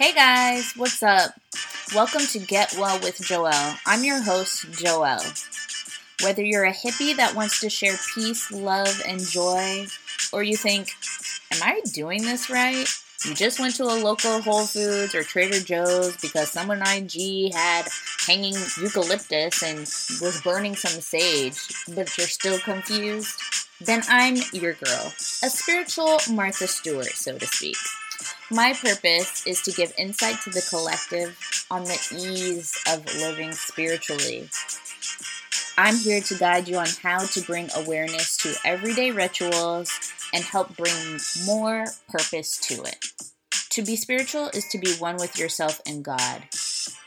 Hey guys, what's up? Welcome to Get Well with Joelle. I'm your host, Joelle. Whether you're a hippie that wants to share peace, love, and joy, or you think, Am I doing this right? You just went to a local Whole Foods or Trader Joe's because someone on IG had hanging eucalyptus and was burning some sage, but you're still confused? Then I'm your girl, a spiritual Martha Stewart, so to speak. My purpose is to give insight to the collective on the ease of living spiritually. I'm here to guide you on how to bring awareness to everyday rituals and help bring more purpose to it. To be spiritual is to be one with yourself and God.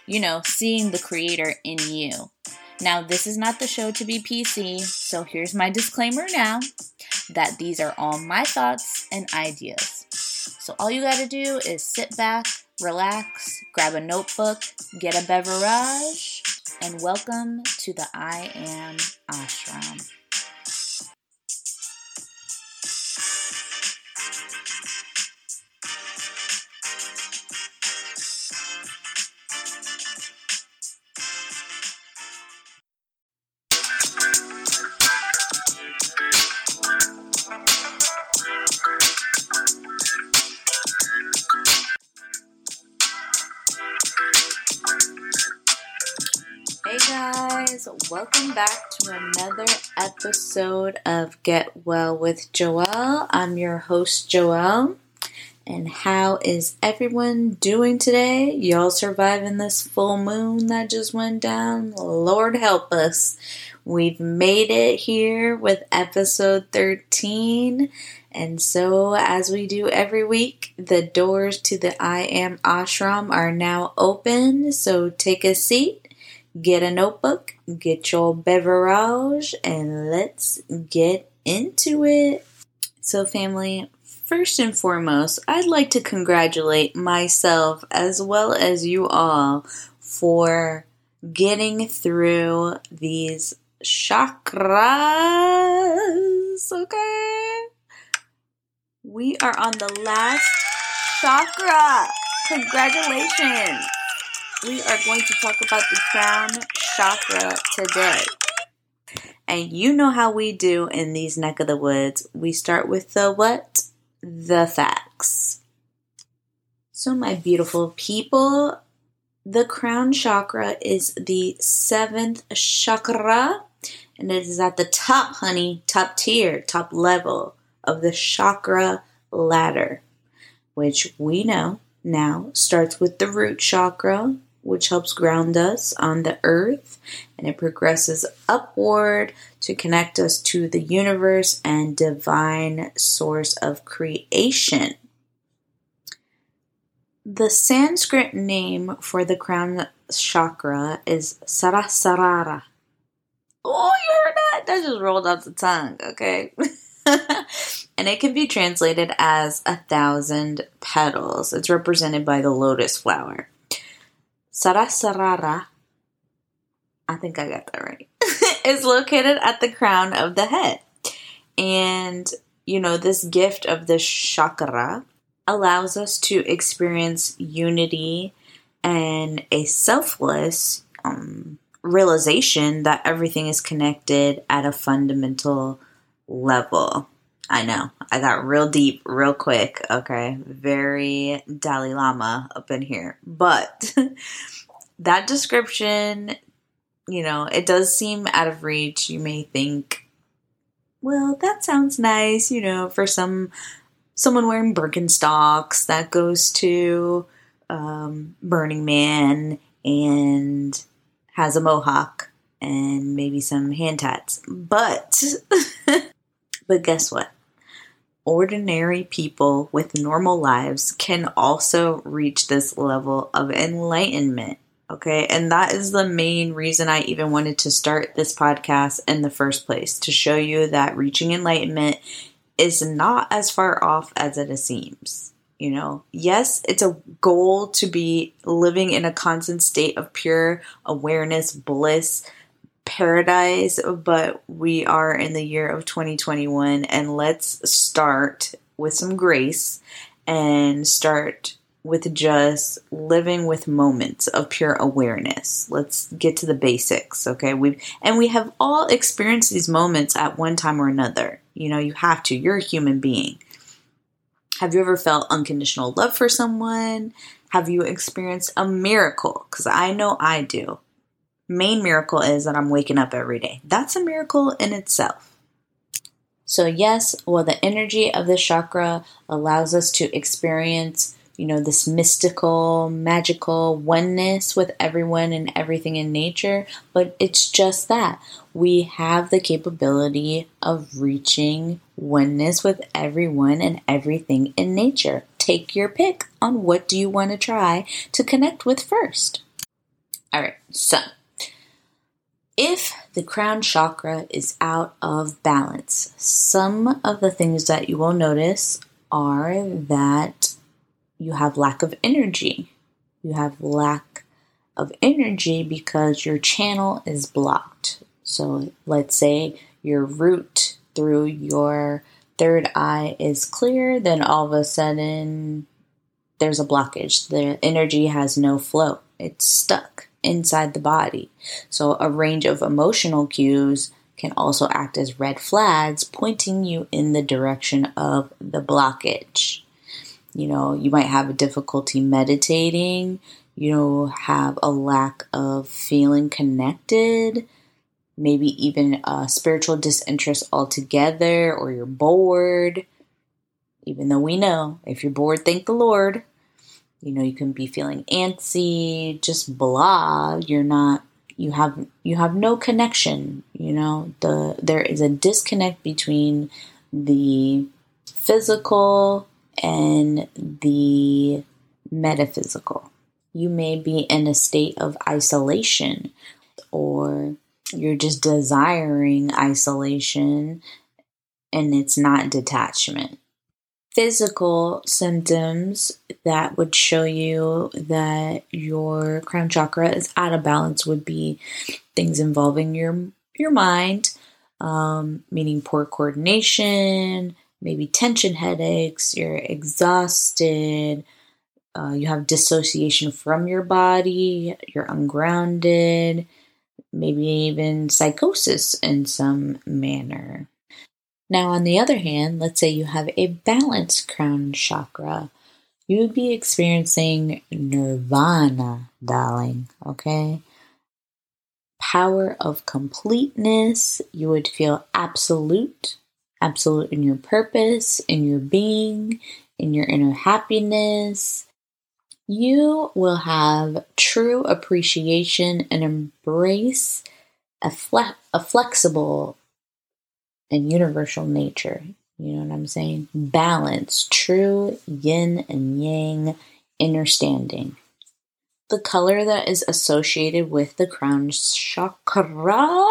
You know, seeing the Creator in you. Now, this is not the show to be PC, so here's my disclaimer now that these are all my thoughts and ideas. So, all you gotta do is sit back, relax, grab a notebook, get a beverage, and welcome to the I Am Ashram. Welcome back to another episode of Get Well with Joelle. I'm your host, Joelle. And how is everyone doing today? Y'all surviving this full moon that just went down? Lord help us. We've made it here with episode 13. And so, as we do every week, the doors to the I Am Ashram are now open. So, take a seat get a notebook, get your beverage, and let's get into it. So, family, first and foremost, I'd like to congratulate myself as well as you all for getting through these chakras. Okay. We are on the last chakra. Congratulations we are going to talk about the crown chakra today. And you know how we do in these neck of the woods. We start with the what? The facts. So, my beautiful people, the crown chakra is the seventh chakra, and it is at the top, honey, top tier, top level of the chakra ladder, which we know now starts with the root chakra, which helps ground us on the earth, and it progresses upward to connect us to the universe and divine source of creation. The Sanskrit name for the crown chakra is Sahasrara. Oh, you heard that? That just rolled off the tongue, okay? and it can be translated as a thousand petals. It's represented by the lotus flower. Sahasrara, I think I got that right, is located at the crown of the head. And, you know, this gift of the chakra allows us to experience unity and a selfless um, realization that everything is connected at a fundamental level. I know. I got real deep real quick. Okay. Very Dalai Lama up in here. But that description, you know, it does seem out of reach. You may think, well, that sounds nice, you know, for some someone wearing Birkenstocks that goes to um, Burning Man and has a mohawk and maybe some hand tats. But But guess what? Ordinary people with normal lives can also reach this level of enlightenment. Okay. And that is the main reason I even wanted to start this podcast in the first place to show you that reaching enlightenment is not as far off as it seems. You know, yes, it's a goal to be living in a constant state of pure awareness, bliss, paradise, but we are in the year of 2021 and let's start with some grace and start with just living with moments of pure awareness. Let's get to the basics, okay? We and we have all experienced these moments at one time or another. You know, you have to. You're a human being. Have you ever felt unconditional love for someone? Have you experienced a miracle? Cuz I know I do. Main miracle is that I'm waking up every day. That's a miracle in itself. So, yes, well, the energy of the chakra allows us to experience, you know, this mystical, magical oneness with everyone and everything in nature, but it's just that. We have the capability of reaching oneness with everyone and everything in nature. Take your pick on what do you want to try to connect with first. All right, so if the crown chakra is out of balance, some of the things that you will notice are that you have lack of energy. You have lack of energy because your channel is blocked. So let's say your root through your third eye is clear, then all of a sudden there's a blockage. The energy has no flow, it's stuck inside the body. So, a range of emotional cues can also act as red flags pointing you in the direction of the blockage. You know, you might have a difficulty meditating, you have a lack of feeling connected, maybe even a spiritual disinterest altogether, or you're bored. Even though we know if you're bored, thank the Lord. You know, you can be feeling antsy, just blah. You're not you have you have no connection, you know. The there is a disconnect between the physical and the metaphysical. You may be in a state of isolation or you're just desiring isolation and it's not detachment physical symptoms that would show you that your crown chakra is out of balance would be things involving your your mind, um, meaning poor coordination, maybe tension headaches, you're exhausted, uh, you have dissociation from your body, you're ungrounded, maybe even psychosis in some manner. Now, on the other hand, let's say you have a balanced crown chakra. You would be experiencing nirvana, darling, okay? Power of completeness. You would feel absolute, absolute in your purpose, in your being, in your inner happiness. You will have true appreciation and embrace a, fle- a flexible and universal nature. You know what I'm saying? Balance, true yin and yang understanding. The color that is associated with the crown chakra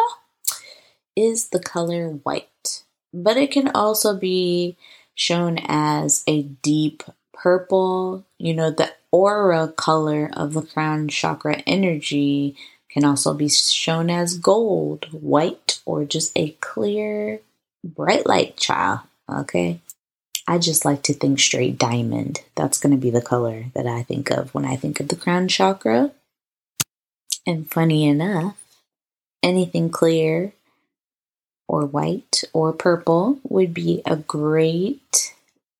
is the color white, but it can also be shown as a deep purple. You know, the aura color of the crown chakra energy can also be shown as gold, white, or just a clear bright light child. Okay. I just like to think straight diamond. That's going to be the color that I think of when I think of the crown chakra. And funny enough, anything clear or white or purple would be a great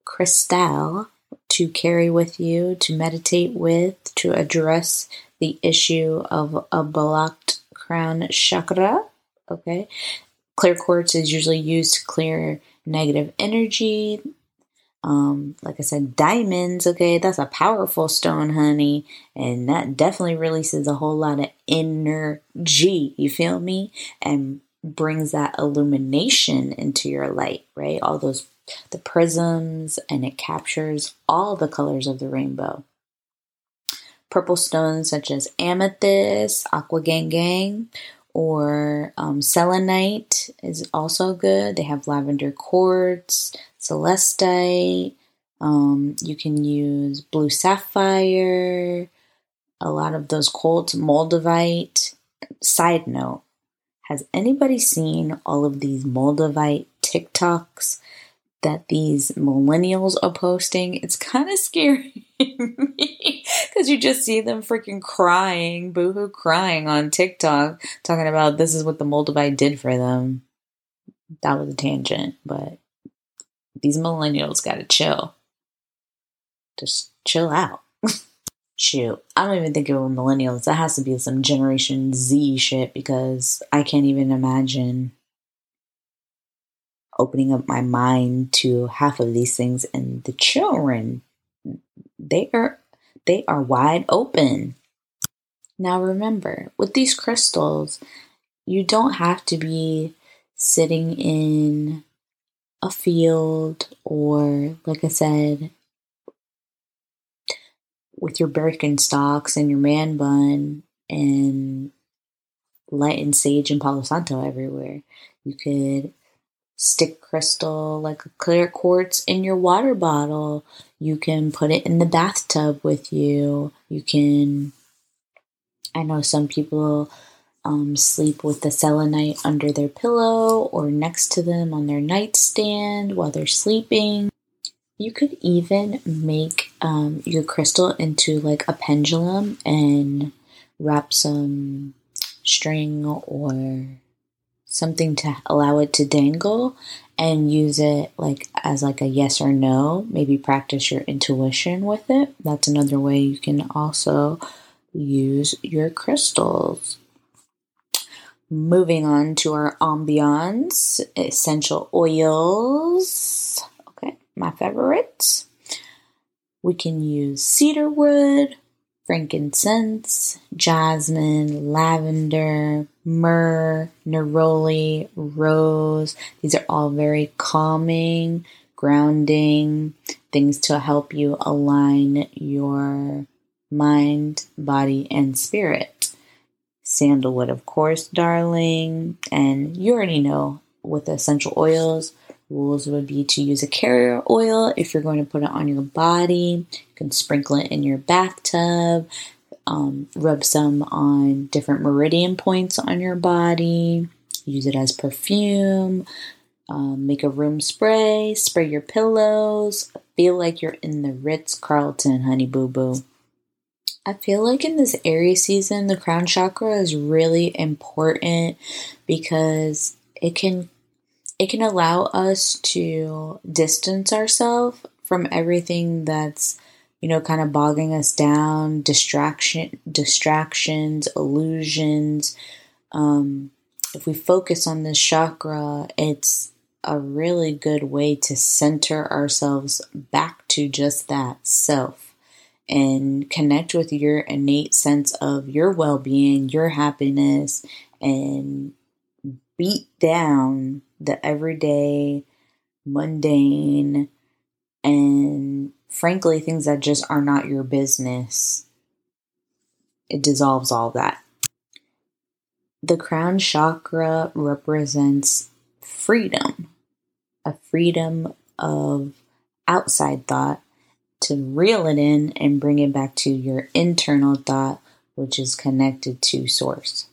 crystal to carry with you, to meditate with, to address the issue of a blocked crown chakra. Okay. Clear quartz is usually used to clear negative energy. Um, like I said, diamonds, okay, that's a powerful stone, honey, and that definitely releases a whole lot of energy, you feel me? And brings that illumination into your light, right? All those the prisms and it captures all the colors of the rainbow. Purple stones such as amethyst, aqua gang gang, or um, selenite is also good. They have lavender quartz, celestite. Um, you can use blue sapphire. A lot of those colds, moldavite. Side note: Has anybody seen all of these moldavite TikToks that these millennials are posting? It's kind of scary. Because you just see them freaking crying, boohoo crying on TikTok, talking about this is what the Moldavite did for them. That was a tangent, but these millennials gotta chill. Just chill out. Shoot, I don't even think it was millennials. That has to be some Generation Z shit because I can't even imagine opening up my mind to half of these things. And the children they are they are wide open. Now remember with these crystals you don't have to be sitting in a field or like i said with your birkenstocks and your man bun and light and sage and palo santo everywhere. You could stick crystal, like a clear quartz in your water bottle. You can put it in the bathtub with you. You can, I know some people um, sleep with the selenite under their pillow or next to them on their nightstand while they're sleeping. You could even make um, your crystal into like a pendulum and wrap some string or something to allow it to dangle and use it like as like a yes or no. Maybe practice your intuition with it. That's another way you can also use your crystals. Moving on to our ambiance essential oils. Okay my favorites. We can use cedar wood frankincense, jasmine, lavender, myrrh, neroli, rose. These are all very calming, grounding things to help you align your mind, body, and spirit. Sandalwood, of course, darling. And you already know with essential oils, rules would be to use a carrier oil if you're going to put it on your body. You can sprinkle it in your bathtub, um, rub some on different meridian points on your body, use it as perfume, um, make a room spray, spray your pillows, feel like you're in the Ritz Carlton, honey boo boo. I feel like in this Aries season, the crown chakra is really important because it can it can allow us to distance ourselves from everything that's you know kind of bogging us down distraction distractions illusions. Um, if we focus on this chakra it's a really good way to center ourselves back to just that self and connect with your innate sense of your well-being your happiness and beat down the everyday, mundane, and frankly, things that just are not your business. It dissolves all that. The crown chakra represents freedom, a freedom of outside thought to reel it in and bring it back to your internal thought, which is connected to source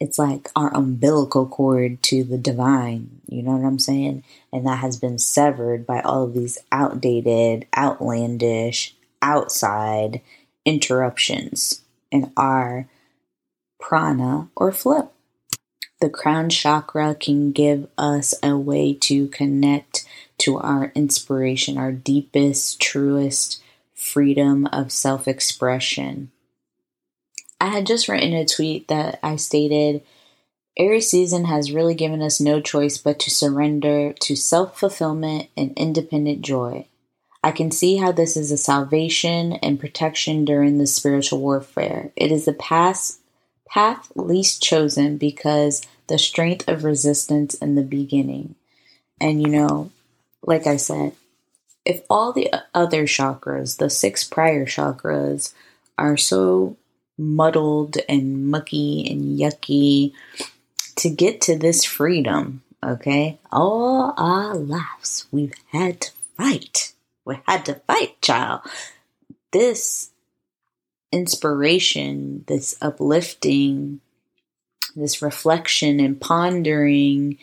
it's like our umbilical cord to the divine. You know what I'm saying? And that has been severed by all of these outdated, outlandish, outside interruptions in our prana or flow. The crown chakra can give us a way to connect to our inspiration, our deepest, truest freedom of self expression. I had just written a tweet that I stated Aries season has really given us no choice but to surrender to self fulfillment and independent joy. I can see how this is a salvation and protection during the spiritual warfare. It is the path, path least chosen because the strength of resistance in the beginning. And you know, like I said, if all the other chakras, the six prior chakras, are so muddled and mucky and yucky to get to this freedom, okay? All our lives, we've had to fight. We had to fight, child. This inspiration, this uplifting, this reflection and pondering,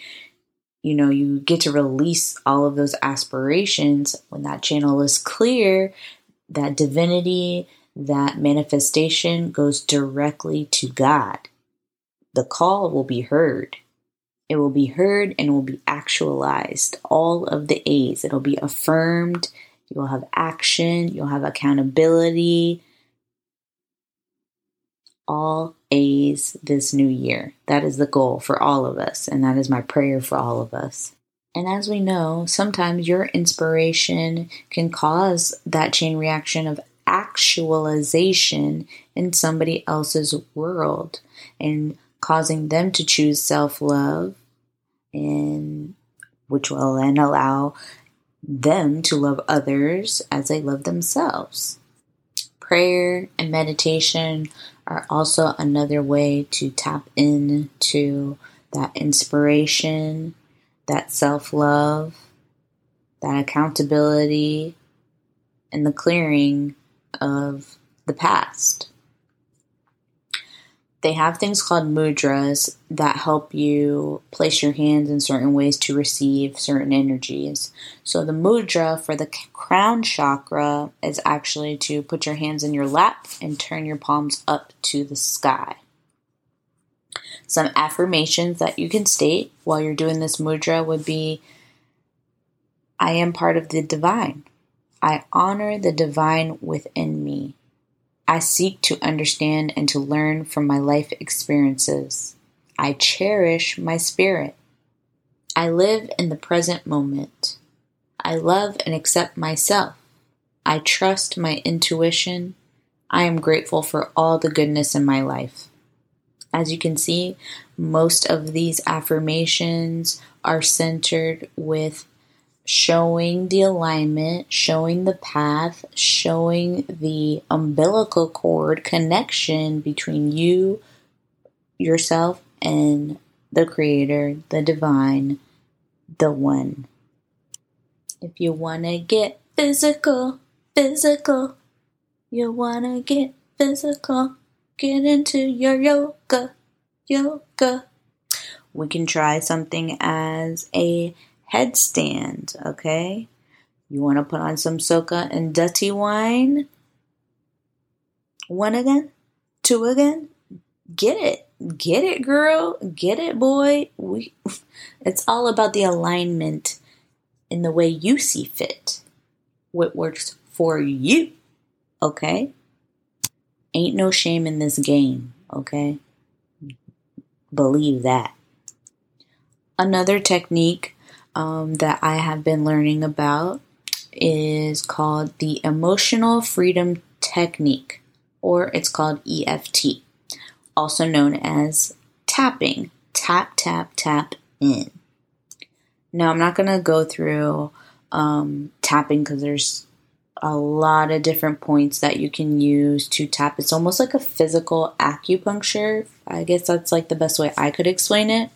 you know, you get to release all of those aspirations when that channel is clear, that divinity, that manifestation goes directly to God. The call will be heard. It will be heard and will be actualized. All of the A's. It'll be affirmed. You'll have action. You'll have accountability. All A's this new year. That is the goal for all of us. And that is my prayer for all of us. And as we know, sometimes your inspiration can cause that chain reaction of actualization in somebody else's world and causing them to choose self love and which will then allow them to love others as they love themselves. Prayer and meditation are also another way to tap into that inspiration, that self love, that accountability, and the clearing of the past. They have things called mudras that help you place your hands in certain ways to receive certain energies. So, the mudra for the crown chakra is actually to put your hands in your lap and turn your palms up to the sky. Some affirmations that you can state while you're doing this mudra would be I am part of the divine. I honor the divine within me. I seek to understand and to learn from my life experiences. I cherish my spirit. I live in the present moment. I love and accept myself. I trust my intuition. I am grateful for all the goodness in my life. As you can see, most of these affirmations are centered with showing the alignment, showing the path, showing the umbilical cord connection between you, yourself, and the Creator, the Divine, the One. If you want to get physical, physical, you want to get physical, get into your yoga, yoga. We can try something as a headstand, okay? You want to put on some soca and dutty wine? One again? Two again? Get it. Get it, girl. Get it, boy. We it's all about the alignment in the way you see fit. What works for you. Okay? Ain't no shame in this game, okay? Believe that. Another technique um, that I have been learning about is called the Emotional Freedom Technique, or it's called EFT, also known as tapping. Tap, tap, tap in. Now, I'm not going to go through um, tapping because there's a lot of different points that you can use to tap. It's almost like a physical acupuncture. I guess that's like the best way I could explain it.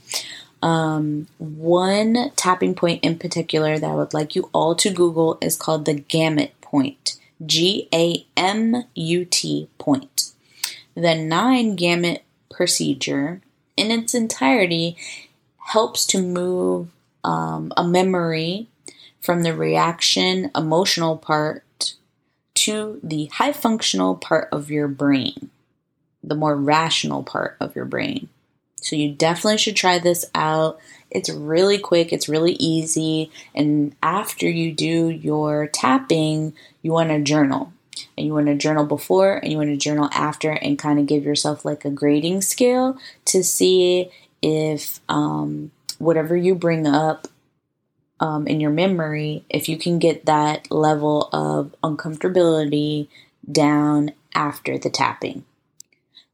Um, one tapping point in particular that I would like you all to Google is called the gamut point. G A M U T point. The nine gamut procedure in its entirety helps to move um, a memory from the reaction emotional part to the high functional part of your brain, the more rational part of your brain. So you definitely should try this out. It's really quick, it's really easy. And after you do your tapping, you want to journal. And you want to journal before and you want to journal after and kind of give yourself like a grading scale to see if um, whatever you bring up um, in your memory, if you can get that level of uncomfortability down after the tapping.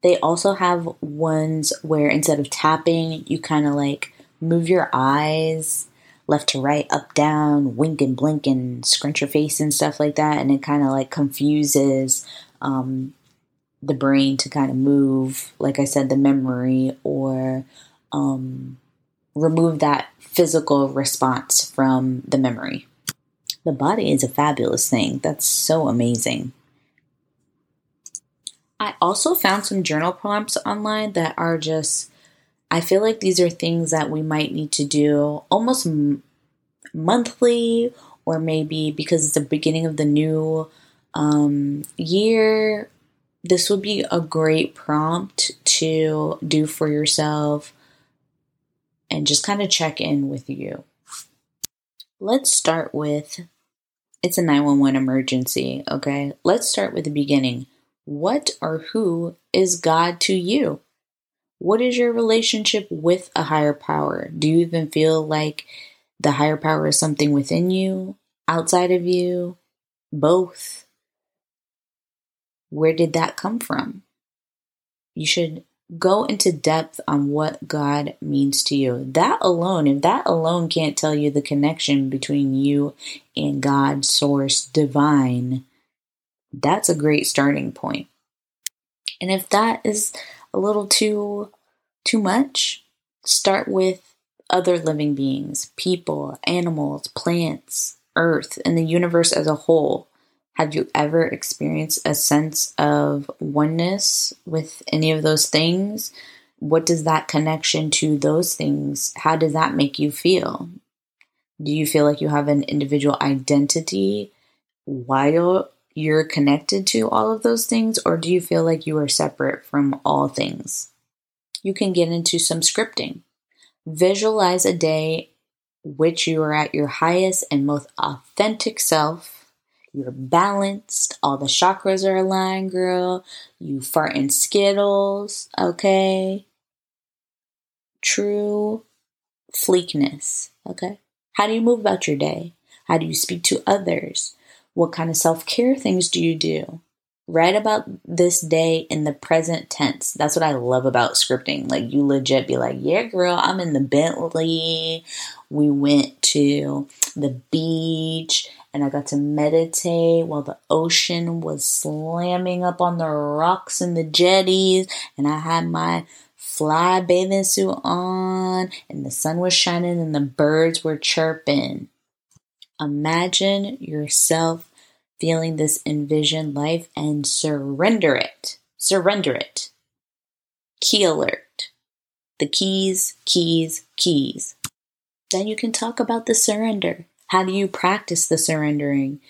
They also have ones where instead of tapping, you kind of like move your eyes left to right, up, down, wink and blink and scrunch your face and stuff like that. And it kind of like confuses um, the brain to kind of move, like I said, the memory or um, remove that physical response from the memory. The body is a fabulous thing. That's so amazing. I also found some journal prompts online that are just, I feel like these are things that we might need to do almost m- monthly, or maybe because it's the beginning of the new um, year, this would be a great prompt to do for yourself and just kind of check in with you. Let's start with it's a 911 emergency, okay? Let's start with the beginning. What or who is God to you? What is your relationship with a higher power? Do you even feel like the higher power is something within you, outside of you, both? Where did that come from? You should go into depth on what God means to you. That alone, if that alone can't tell you the connection between you and God, source, divine, that's a great starting point. And if that is a little too too much, start with other living beings, people, animals, plants, earth, and the universe as a whole. Have you ever experienced a sense of oneness with any of those things? What does that connection to those things, how does that make you feel? Do you feel like you have an individual identity while you're connected to all of those things, or do you feel like you are separate from all things? You can get into some scripting. Visualize a day which you are at your highest and most authentic self you're balanced. All the chakras are aligned, girl. You fart in Skittles, okay? True fleekness, okay? How do you move about your day? How do you speak to others? What kind of self care things do you do? Write about this day in the present tense. That's what I love about scripting. Like, you legit be like, yeah, girl, I'm in the Bentley. We went to the beach and I got to meditate while the ocean was slamming up on the rocks and the jetties, and I had my fly bathing suit on, and the sun was shining and the birds were chirping. Imagine yourself feeling this envisioned life and surrender it. Surrender it. Key alert. The keys, keys, keys. Then you can talk about the surrender. How do you practice the surrendering?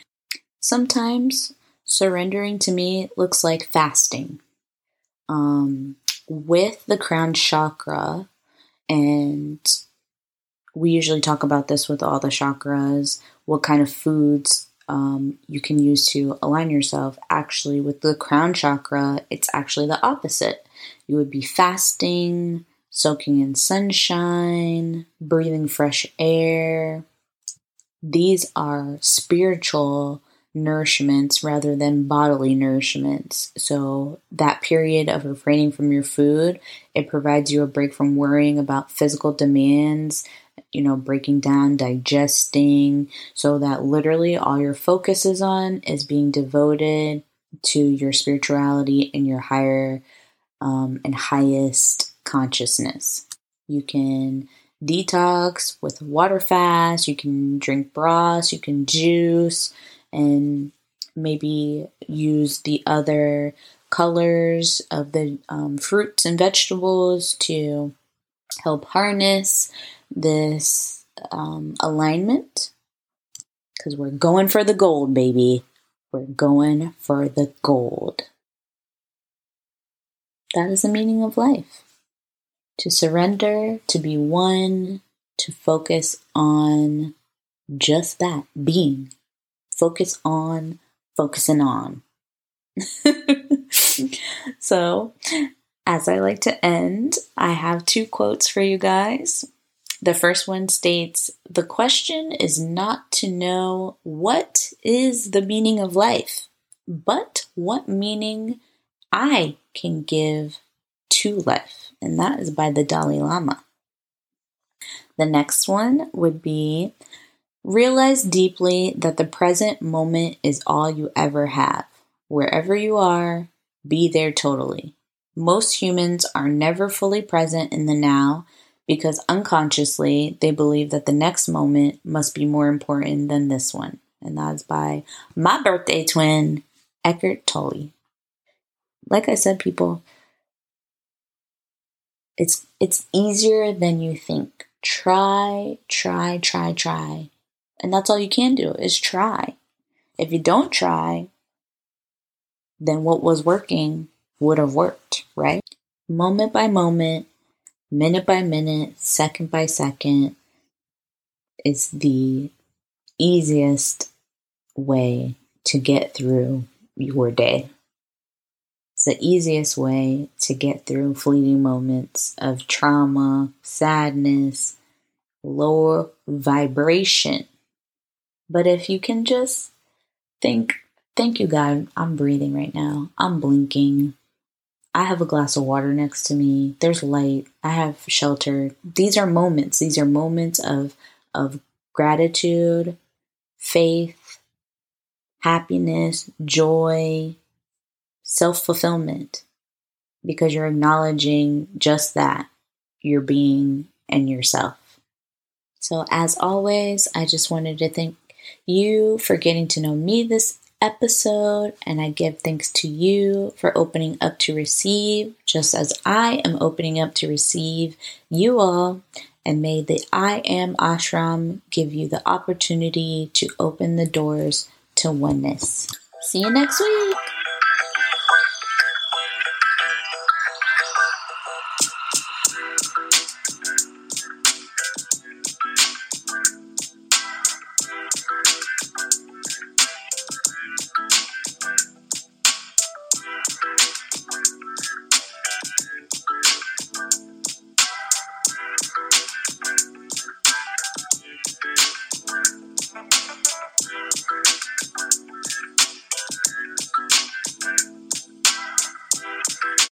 Sometimes surrendering to me looks like fasting. Um, with the crown chakra, and we usually talk about this with all the chakras, what kind of foods um, you can use to align yourself. Actually, with the crown chakra, it's actually the opposite. You would be fasting, soaking in sunshine, breathing fresh air, these are spiritual nourishments rather than bodily nourishments. So that period of refraining from your food, it provides you a break from worrying about physical demands, you know, breaking down, digesting, so that literally all your focus is on is being devoted to your spirituality and your higher um, and highest consciousness. You can detox with water fast. You can drink broths, you can juice, and maybe use the other colors of the um, fruits and vegetables to help harness this um, alignment. Because we're going for the gold, baby. We're going for the gold. That is the meaning of life to surrender, to be one, to focus on just that being. Focus on focusing on. so, as I like to end, I have two quotes for you guys. The first one states The question is not to know what is the meaning of life, but what meaning I can give to life and that is by the Dalai Lama. The next one would be realize deeply that the present moment is all you ever have. Wherever you are, be there totally. Most humans are never fully present in the now because unconsciously they believe that the next moment must be more important than this one. And that's by my birthday twin, Eckhart Tolle. Like I said, people, it's it's easier than you think. Try, try, try, try. And that's all you can do is try. If you don't try, then what was working would have worked, right? Moment by moment, minute by minute, second by second is the easiest way to get through your day. It's the easiest way to get through fleeting moments of trauma, sadness, lower vibration. But if you can just think, thank you, God, I'm breathing right now, I'm blinking. I have a glass of water next to me. There's light. I have shelter. These are moments. These are moments of of gratitude, faith, happiness, joy, self-fulfillment because you're acknowledging just that, your being and yourself. So, as always, I just wanted to thank you for getting to know me this episode, and I give thanks to you for opening up to receive, just as I am opening up to receive you all. And may the I Am Ashram give you the opportunity to open the doors to oneness. See you next week.